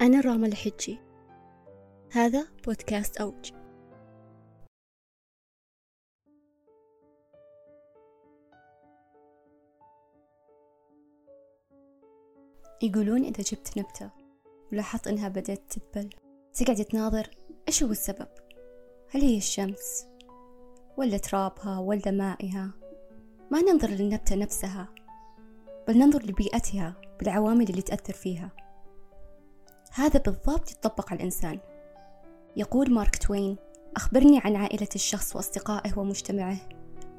أنا راما الحجي. هذا بودكاست أوج. يقولون إذا جبت نبتة ولاحظت إنها بدأت تذبل تقعد تناظر إيش هو السبب؟ هل هي الشمس ولا ترابها ولا مائها؟ ما ننظر للنبتة نفسها بل ننظر لبيئتها بالعوامل اللي تأثر فيها. هذا بالضبط يتطبق على الإنسان. يقول مارك توين أخبرني عن عائلة الشخص وأصدقائه ومجتمعه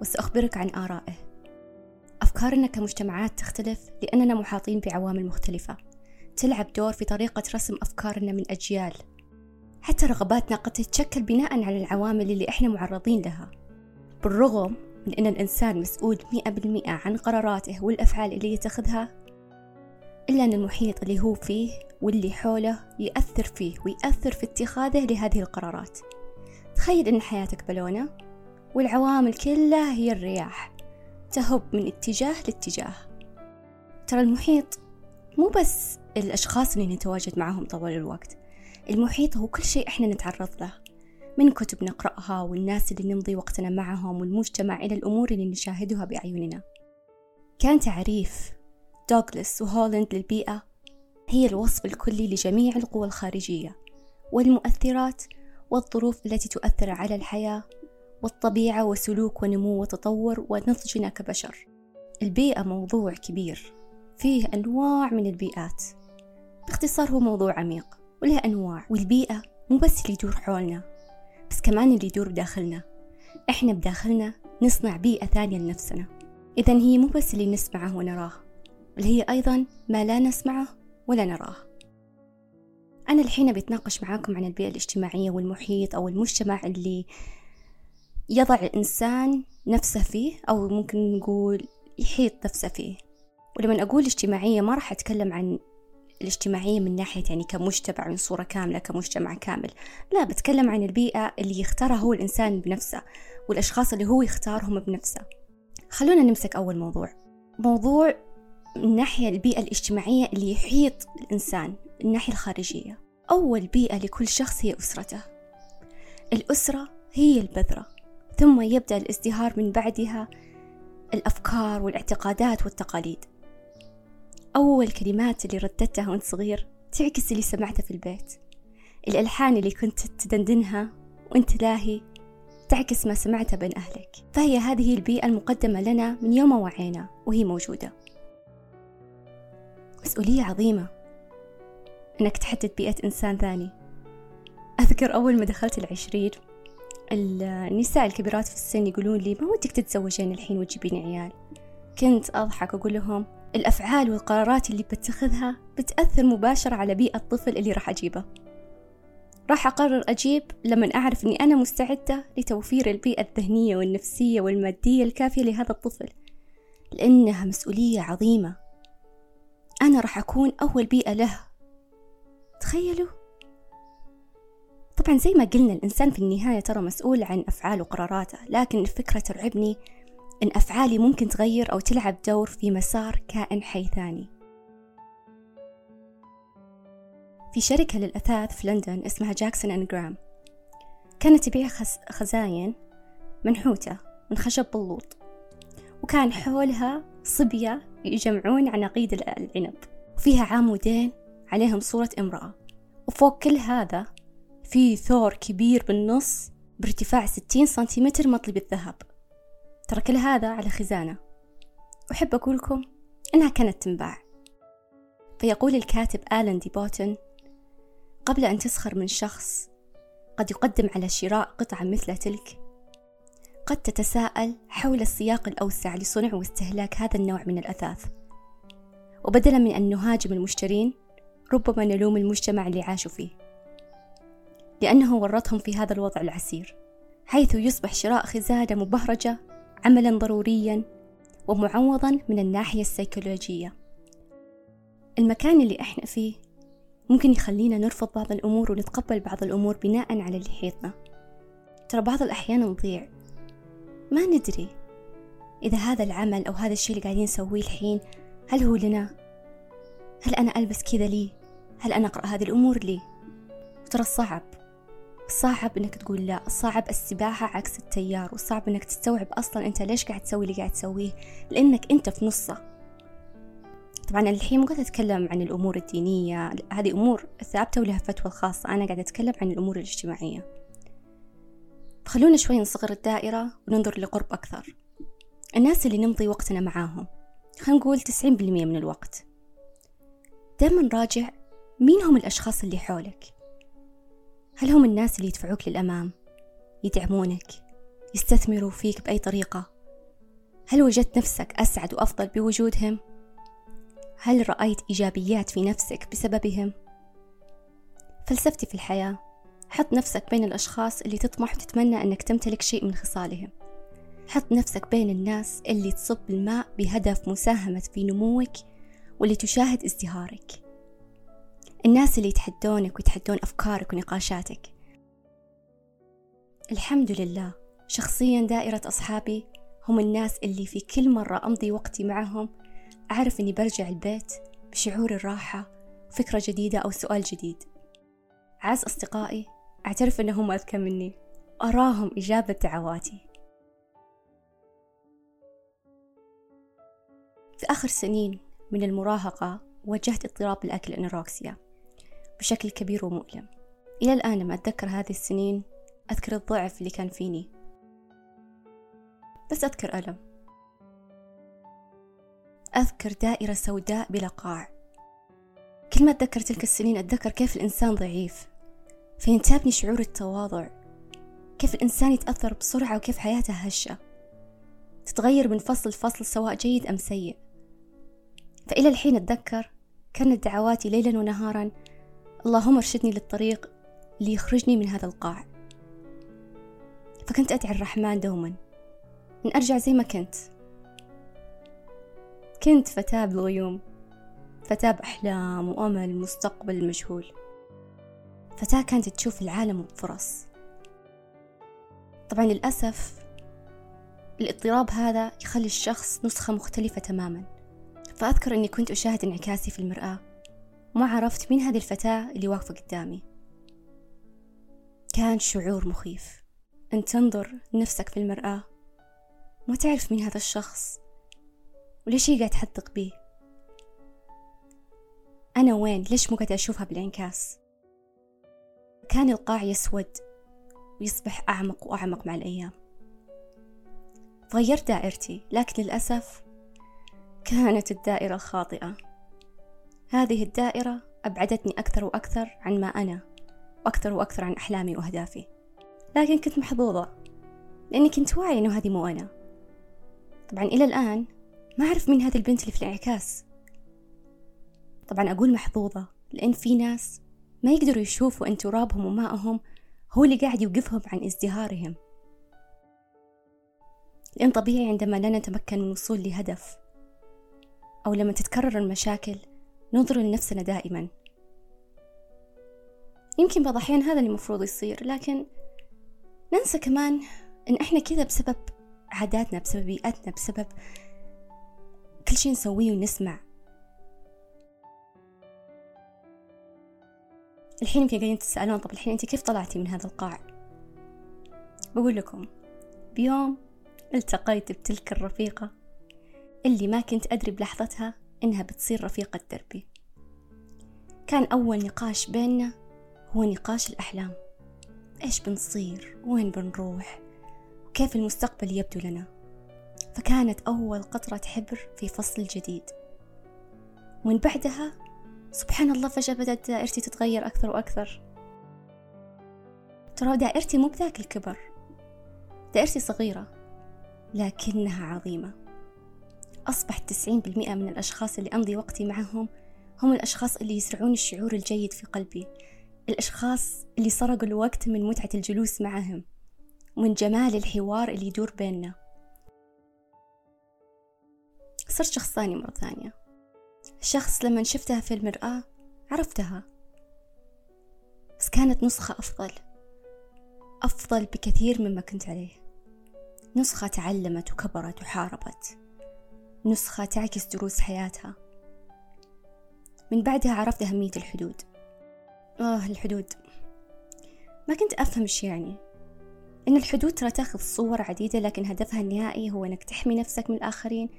وسأخبرك عن آرائه. أفكارنا كمجتمعات تختلف لأننا محاطين بعوامل مختلفة تلعب دور في طريقة رسم أفكارنا من أجيال. حتى رغباتنا قد تتشكل بناء على العوامل اللي إحنا معرضين لها. بالرغم من أن الإنسان مسؤول مئة بالمئة عن قراراته والأفعال اللي يتخذها إلا أن المحيط اللي هو فيه واللي حوله يأثر فيه ويأثر في اتخاذه لهذه القرارات. تخيل أن حياتك بالونة والعوامل كلها هي الرياح تهب من اتجاه لاتجاه. ترى المحيط مو بس الأشخاص اللي نتواجد معهم طوال الوقت المحيط هو كل شيء إحنا نتعرض له. من كتب نقرأها والناس اللي نمضي وقتنا معهم والمجتمع إلى الأمور اللي نشاهدها بأعيننا. كان تعريف دوغلاس وهولند للبيئة هي الوصف الكلي لجميع القوى الخارجية والمؤثرات والظروف التي تؤثر على الحياة والطبيعة وسلوك ونمو وتطور ونضجنا كبشر. البيئة موضوع كبير فيه أنواع من البيئات. باختصار هو موضوع عميق وله أنواع والبيئة مو بس اللي يدور حولنا بس كمان اللي يدور بداخلنا. إحنا بداخلنا نصنع بيئة ثانية لنفسنا. إذا هي مو بس اللي نسمعه ونراه. بل هي أيضا ما لا نسمعه ولا نراه. أنا الحين بتناقش معاكم عن البيئة الاجتماعية والمحيط أو المجتمع اللي يضع الإنسان نفسه فيه أو ممكن نقول يحيط نفسه فيه. ولما أقول اجتماعية ما راح أتكلم عن الاجتماعية من ناحية يعني كمجتمع من صورة كاملة كمجتمع كامل. لا بتكلم عن البيئة اللي يختارها هو الإنسان بنفسه والأشخاص اللي هو يختارهم بنفسه. خلونا نمسك أول موضوع. موضوع من ناحية البيئة الاجتماعية اللي يحيط الإنسان الناحية الخارجية. أول بيئة لكل شخص هي أسرته. الأسرة هي البذرة. ثم يبدأ الازدهار من بعدها الأفكار والاعتقادات والتقاليد. أول كلمات اللي رددتها وأنت صغير تعكس اللي سمعته في البيت. الألحان اللي كنت تدندنها وأنت لاهي تعكس ما سمعته بين أهلك. فهي هذه البيئة المقدمة لنا من يوم وعينا وهي موجودة. مسؤولية عظيمة. إنك تحدد بيئة إنسان ثاني. أذكر أول ما دخلت العشرين النساء الكبيرات في السن يقولون لي ما ودك تتزوجين الحين وتجيبين عيال؟ كنت أضحك أقول لهم الأفعال والقرارات اللي بتخذها بتأثر مباشرة على بيئة الطفل اللي راح أجيبه. راح أقرر أجيب لما أعرف أني أنا مستعدة لتوفير البيئة الذهنية والنفسية والمادية الكافية لهذا الطفل لأنها مسؤولية عظيمة. أنا راح أكون أول بيئة له. تخيلوا؟ طبعا زي ما قلنا الإنسان في النهاية ترى مسؤول عن أفعاله وقراراته لكن الفكرة ترعبني إن أفعالي ممكن تغير أو تلعب دور في مسار كائن حي ثاني. في شركة للأثاث في لندن اسمها جاكسون أند جرام. كانت تبيع خزاين منحوتة من خشب بلوط وكان حولها صبية يجمعون عناقيد العنب. وفيها عامودين عليهم صورة امرأة. وفوق كل هذا في ثور كبير بالنص بارتفاع ستين سنتيمتر مطلي بالذهب ترى كل هذا على خزانة. أحب أقول لكم إنها كانت تنباع. فيقول الكاتب آلان دي بوتن قبل أن تسخر من شخص قد يقدم على شراء قطعة مثل تلك قد تتساءل حول السياق الأوسع لصنع واستهلاك هذا النوع من الأثاث. وبدلا من أن نهاجم المشترين ربما نلوم المجتمع اللي عاشوا فيه. لأنه ورطهم في هذا الوضع العسير حيث يصبح شراء خزانة مبهرجة عملا ضروريا ومعوضا من الناحية السيكولوجية. المكان اللي إحنا فيه ممكن يخلينا نرفض بعض الأمور ونتقبل بعض الأمور بناء على اللي يحيطنا ترى بعض الأحيان نضيع ما ندري إذا هذا العمل أو هذا الشيء اللي قاعدين نسويه الحين هل هو لنا؟ هل أنا ألبس كذا لي؟ هل أنا أقرأ هذه الأمور لي؟ ترى صعب صعب إنك تقول لا صعب السباحة عكس التيار وصعب إنك تستوعب أصلا أنت ليش قاعد تسوي اللي قاعد تسويه لأنك أنت في نصه طبعا الحين مو قاعدة أتكلم عن الأمور الدينية هذه أمور ثابتة ولها فتوى خاصة أنا قاعدة أتكلم عن الأمور الاجتماعية خلونا شوي نصغر الدائرة وننظر لقرب أكثر الناس اللي نمضي وقتنا معاهم خلينا نقول تسعين بالمية من الوقت دائما راجع مين هم الأشخاص اللي حولك هل هم الناس اللي يدفعوك للأمام يدعمونك يستثمروا فيك بأي طريقة هل وجدت نفسك أسعد وأفضل بوجودهم؟ هل رأيت إيجابيات في نفسك بسببهم؟ فلسفتي في الحياة حط نفسك بين الأشخاص اللي تطمح وتتمنى أنك تمتلك شيء من خصالهم. حط نفسك بين الناس اللي تصب الماء بهدف مساهمة في نموك واللي تشاهد ازدهارك. الناس اللي يتحدونك ويتحدون أفكارك ونقاشاتك. الحمد لله شخصيا دائرة أصحابي هم الناس اللي في كل مرة أمضي وقتي معهم أعرف أني برجع البيت بشعور الراحة وفكرة جديدة أو سؤال جديد. عاز أصدقائي أعترف أنهم أذكى مني. أراهم إجابة دعواتي. في آخر سنين من المراهقة واجهت اضطراب الأكل أنوروكسيا بشكل كبير ومؤلم. إلى الآن لما أتذكر هذه السنين أذكر الضعف اللي كان فيني. بس أذكر ألم. أذكر دائرة سوداء بلا قاع. كل ما أتذكر تلك السنين أتذكر كيف الإنسان ضعيف. فينتابني شعور التواضع كيف الإنسان يتأثر بسرعة وكيف حياته هشة؟ تتغير من فصل لفصل سواء جيد أم سيء. فإلى الحين أتذكر كانت دعواتي ليلا ونهارا اللهم ارشدني للطريق ليخرجني من هذا القاع. فكنت أدعي الرحمن دوما أن أرجع زي ما كنت. كنت فتاة بالغيوم فتاة بأحلام وأمل مستقبل مجهول. فتاة كانت تشوف العالم بفرص. طبعا للأسف الاضطراب هذا يخلي الشخص نسخة مختلفة تماما. فأذكر أني كنت أشاهد انعكاسي في المرآة وما عرفت مين هذه الفتاة اللي واقفة قدامي. كان شعور مخيف. أن تنظر نفسك في المرآة وما تعرف مين هذا الشخص وليش هي قاعد تحدق بيه. أنا وين؟ ليش مو قاعدة أشوفها بالإنعكاس؟ كان القاع يسود ويصبح أعمق وأعمق مع الأيام. غيرت دائرتي لكن للأسف كانت الدائرة خاطئة. هذه الدائرة أبعدتني أكثر وأكثر عن ما أنا وأكثر وأكثر عن أحلامي وأهدافي. لكن كنت محظوظة لأني كنت واعية أنه هذه مو أنا. طبعا إلى الآن ما أعرف مين هذه البنت اللي في الانعكاس. طبعا أقول محظوظة لأن في ناس ما يقدروا يشوفوا أن ترابهم وماءهم هو اللي قاعد يوقفهم عن ازدهارهم. لأن طبيعي عندما لا نتمكن من الوصول لهدف أو لما تتكرر المشاكل ننظر لنفسنا دائما. يمكن بعض الأحيان هذا اللي المفروض يصير لكن ننسى كمان إن إحنا كذا بسبب عاداتنا بسبب بيئتنا بسبب كل شيء نسويه ونسمع. الحين يمكن قاعدين تسألون طب الحين أنت كيف طلعتي من هذا القاع؟ بقول لكم بيوم التقيت بتلك الرفيقة اللي ما كنت أدري بلحظتها إنها بتصير رفيقة دربي. كان أول نقاش بيننا هو نقاش الأحلام. إيش بنصير؟ وين بنروح؟ وكيف المستقبل يبدو لنا؟ فكانت أول قطرة حبر في فصل جديد. ومن بعدها سبحان الله فجأة بدأت دائرتي تتغير أكثر وأكثر. ترى دائرتي مو بذاك الكبر. دائرتي صغيرة لكنها عظيمة. أصبح تسعين بالمئة من الأشخاص اللي أمضي وقتي معهم هم الأشخاص اللي يزرعون الشعور الجيد في قلبي. الأشخاص اللي سرقوا الوقت من متعة الجلوس معهم ومن جمال الحوار اللي يدور بيننا. صرت شخص ثاني مرة ثانية. شخص لما شفتها في المرآة عرفتها. بس كانت نسخة أفضل. أفضل بكثير مما كنت عليه. نسخة تعلمت وكبرت وحاربت. نسخة تعكس دروس حياتها. من بعدها عرفت أهمية الحدود. آه الحدود. ما كنت أفهم إيش يعني. إن الحدود ترى تاخذ صور عديدة لكن هدفها النهائي هو إنك تحمي نفسك من الآخرين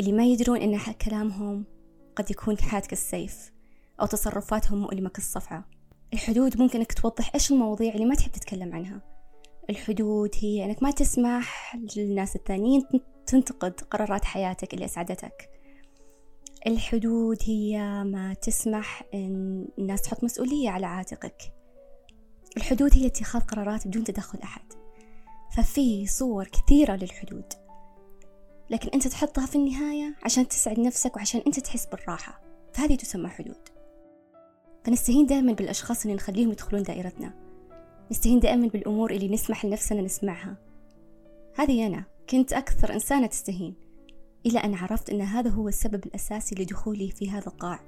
اللي ما يدرون إن كلامهم قد يكون حاد كالسيف أو تصرفاتهم مؤلمة كالصفعة. الحدود ممكن إنك توضح إيش المواضيع اللي ما تحب تتكلم عنها. الحدود هي إنك ما تسمح للناس الثانيين تنتقد قرارات حياتك اللي أسعدتك. الحدود هي ما تسمح إن الناس تحط مسؤولية على عاتقك. الحدود هي اتخاذ قرارات بدون تدخل أحد. ففي صور كثيرة للحدود. لكن أنت تحطها في النهاية عشان تسعد نفسك وعشان أنت تحس بالراحة. فهذه تسمى حدود. فنستهين دائما بالأشخاص اللي نخليهم يدخلون دائرتنا. نستهين دائما بالأمور اللي نسمح لنفسنا نسمعها. هذه أنا. كنت أكثر إنسانة تستهين. إلى أن عرفت أن هذا هو السبب الأساسي لدخولي في هذا القاع.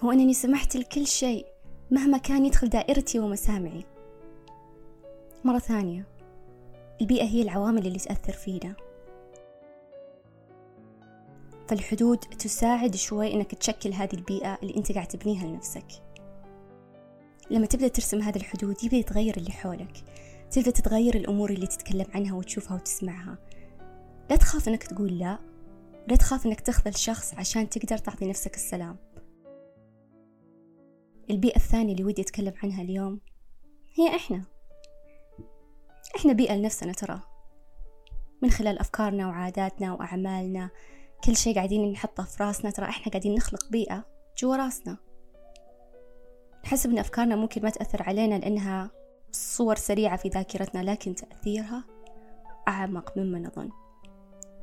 هو أنني سمحت لكل شيء مهما كان يدخل دائرتي ومسامعي. مرة ثانية. البيئة هي العوامل اللي تأثر فينا. فالحدود تساعد شوي إنك تشكل هذه البيئة اللي أنت قاعد تبنيها لنفسك. لما تبدأ ترسم هذه الحدود يبدأ يتغير اللي حولك. تبدأ تتغير الأمور اللي تتكلم عنها وتشوفها وتسمعها. لا تخاف إنك تقول لا. لا تخاف إنك تخذل شخص عشان تقدر تعطي نفسك السلام. البيئة الثانية اللي ودي أتكلم عنها اليوم هي إحنا. إحنا بيئة لنفسنا ترى. من خلال أفكارنا وعاداتنا وأعمالنا كل شيء قاعدين نحطه في راسنا ترى إحنا قاعدين نخلق بيئة جوا راسنا. نحسب إن أفكارنا ممكن ما تأثر علينا لأنها صور سريعة في ذاكرتنا لكن تأثيرها أعمق مما نظن.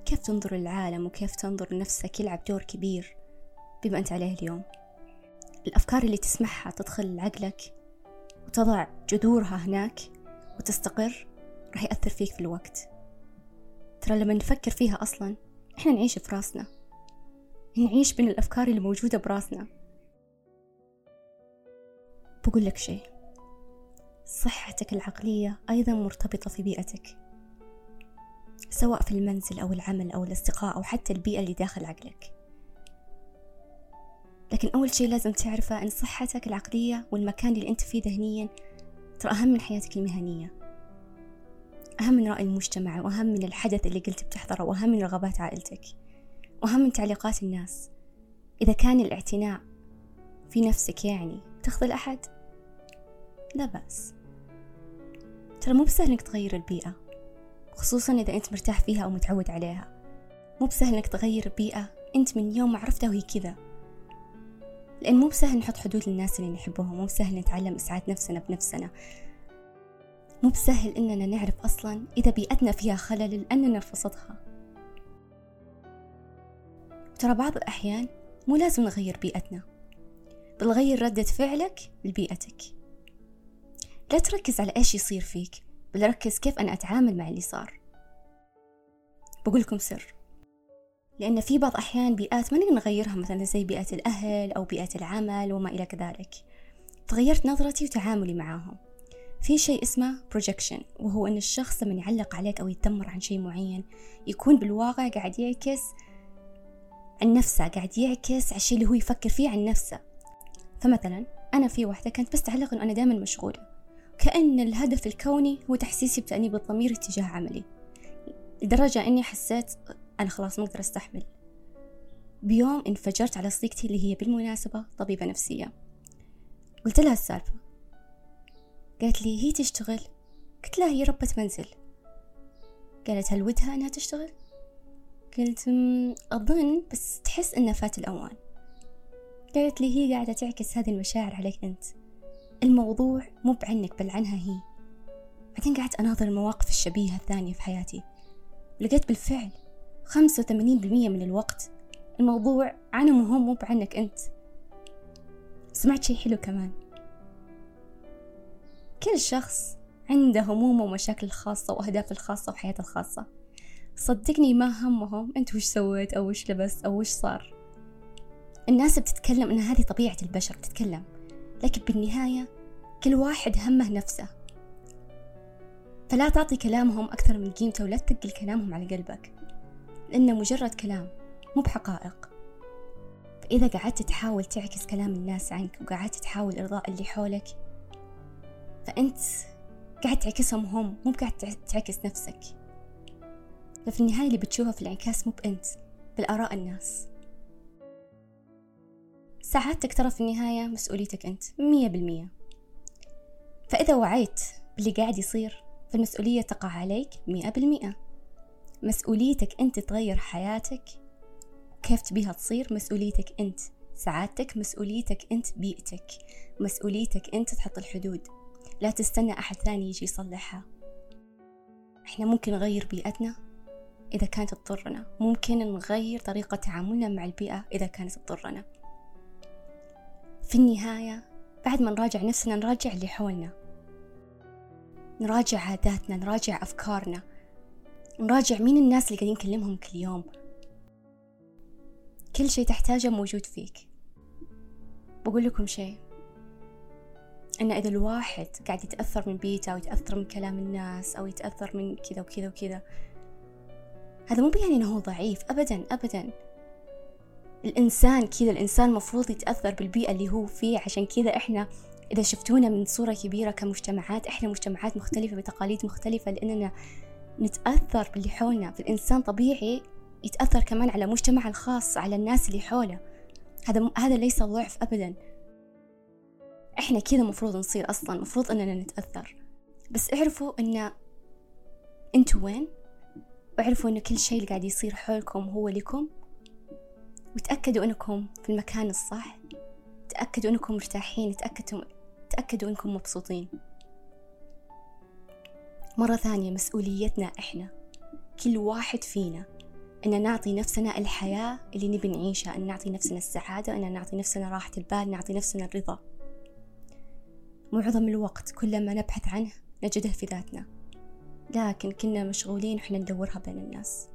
كيف تنظر للعالم وكيف تنظر لنفسك يلعب دور كبير بما أنت عليه اليوم؟ الأفكار اللي تسمعها تدخل عقلك وتضع جذورها هناك وتستقر راح يأثر فيك في الوقت. ترى لما نفكر فيها أصلا إحنا نعيش في راسنا نعيش بين الأفكار اللي موجودة براسنا. بقول لك شيء. صحتك العقلية أيضا مرتبطة في بيئتك. سواء في المنزل أو العمل أو الأصدقاء أو حتى البيئة اللي داخل عقلك. لكن أول شيء لازم تعرفه أن صحتك العقلية والمكان اللي أنت فيه ذهنيا ترى أهم من حياتك المهنية. أهم من رأي المجتمع وأهم من الحدث اللي قلت بتحضره وأهم من رغبات عائلتك وأهم من تعليقات الناس. إذا كان الاعتناء في نفسك يعني تخذل أحد لا بأس. ترى مو بسهل إنك تغير البيئة خصوصا إذا أنت مرتاح فيها أو متعود عليها. مو بسهل إنك تغير بيئة أنت من يوم ما عرفتها وهي كذا. لأن مو بسهل نحط حدود للناس اللي نحبهم مو بسهل نتعلم إسعاد نفسنا بنفسنا. مو بسهل إننا نعرف أصلا إذا بيئتنا فيها خلل لأننا نرفضها ترى بعض الأحيان مو لازم نغير بيئتنا بل غير ردة فعلك لبيئتك. لا تركز على إيش يصير فيك بل ركز كيف أنا أتعامل مع اللي صار. بقولكم سر لأن في بعض أحيان بيئات ما نقدر نغيرها مثلا زي بيئة الأهل أو بيئة العمل وما إلى كذلك. تغيرت نظرتي وتعاملي معاهم. في شيء اسمه projection وهو أن الشخص لما يعلق عليك أو يتمر عن شيء معين يكون بالواقع قاعد يعكس عن نفسه قاعد يعكس على الشيء اللي هو يفكر فيه عن نفسه. فمثلا أنا في واحدة كانت بس تعلق أنه أنا دائما مشغولة. كأن الهدف الكوني هو تحسيسي بتأنيب الضمير اتجاه عملي لدرجة أني حسيت أنا خلاص ما أقدر أستحمل. بيوم انفجرت على صديقتي اللي هي بالمناسبة طبيبة نفسية. قلت لها السالفة قالت لي هي تشتغل. قلت لها هي ربة منزل. قالت هل ودها أنها تشتغل؟ قلت أظن بس تحس إنه فات الأوان. قالت لي هي قاعدة تعكس هذه المشاعر عليك أنت. الموضوع مو بعنك بل عنها هي. بعدين قعدت أناظر المواقف الشبيهة الثانية في حياتي. لقيت بالفعل خمسة وثمانين بالمية من الوقت الموضوع عنهم وهم مو بعنك أنت. سمعت شي حلو كمان. كل شخص عنده همومه ومشاكل الخاصة وأهداف الخاصة وحياته الخاصة. صدقني ما همهم أنت وش سويت أو وش لبست أو وش صار. الناس بتتكلم أن هذه طبيعة البشر بتتكلم. لكن بالنهاية كل واحد همه نفسه. فلا تعطي كلامهم أكثر من قيمته ولا تثقل كلامهم على قلبك. لأنه مجرد كلام مو بحقائق. فإذا قعدت تحاول تعكس كلام الناس عنك وقعدت تحاول إرضاء اللي حولك فأنت قاعد تعكسهم هم مو قاعد تعكس نفسك. ففي النهاية اللي بتشوفه في الانعكاس مو بأنت بالآراء الناس. سعادتك ترى في النهاية مسؤوليتك أنت مية بالمية. فإذا وعيت باللي قاعد يصير فالمسؤولية تقع عليك مئة بالمئة مسؤوليتك أنت تغير حياتك كيف تبيها تصير مسؤوليتك أنت. سعادتك مسؤوليتك أنت بيئتك. مسؤوليتك أنت تحط الحدود. لا تستنى أحد ثاني يجي يصلحها. إحنا ممكن نغير بيئتنا إذا كانت تضرنا. ممكن نغير طريقة تعاملنا مع البيئة إذا كانت تضرنا. في النهاية بعد ما نراجع نفسنا نراجع اللي حولنا. نراجع عاداتنا نراجع أفكارنا. نراجع مين الناس اللي قاعدين نكلمهم كل يوم. كل شيء تحتاجه موجود فيك. بقول لكم شيء. إن إذا الواحد قاعد يتأثر من بيته أو يتأثر من كلام الناس أو يتأثر من كذا وكذا وكذا هذا مو بيعني إنه هو ضعيف أبدا أبدا. الإنسان كذا الإنسان مفروض يتأثر بالبيئة اللي هو فيه عشان كذا إحنا إذا شفتونا من صورة كبيرة كمجتمعات إحنا مجتمعات مختلفة بتقاليد مختلفة لأننا نتأثر باللي حولنا. فالإنسان طبيعي يتأثر كمان على مجتمع الخاص على الناس اللي حوله. هذا هذا ليس ضعف أبدا. إحنا كذا مفروض نصير أصلا مفروض أننا نتأثر. بس اعرفوا أن أنتوا وين؟ واعرفوا أن كل شيء اللي قاعد يصير حولكم هو لكم. وتأكدوا أنكم في المكان الصح. تأكدوا أنكم مرتاحين. تأكدوا تأكدوا أنكم مبسوطين. مرة ثانية مسؤوليتنا إحنا. كل واحد فينا. أن نعطي نفسنا الحياة اللي نبي نعيشها. أن نعطي نفسنا السعادة. أن نعطي نفسنا راحة البال. نعطي نفسنا الرضا. معظم الوقت كل ما نبحث عنه نجده في ذاتنا. لكن كنا مشغولين وحنا ندورها بين الناس.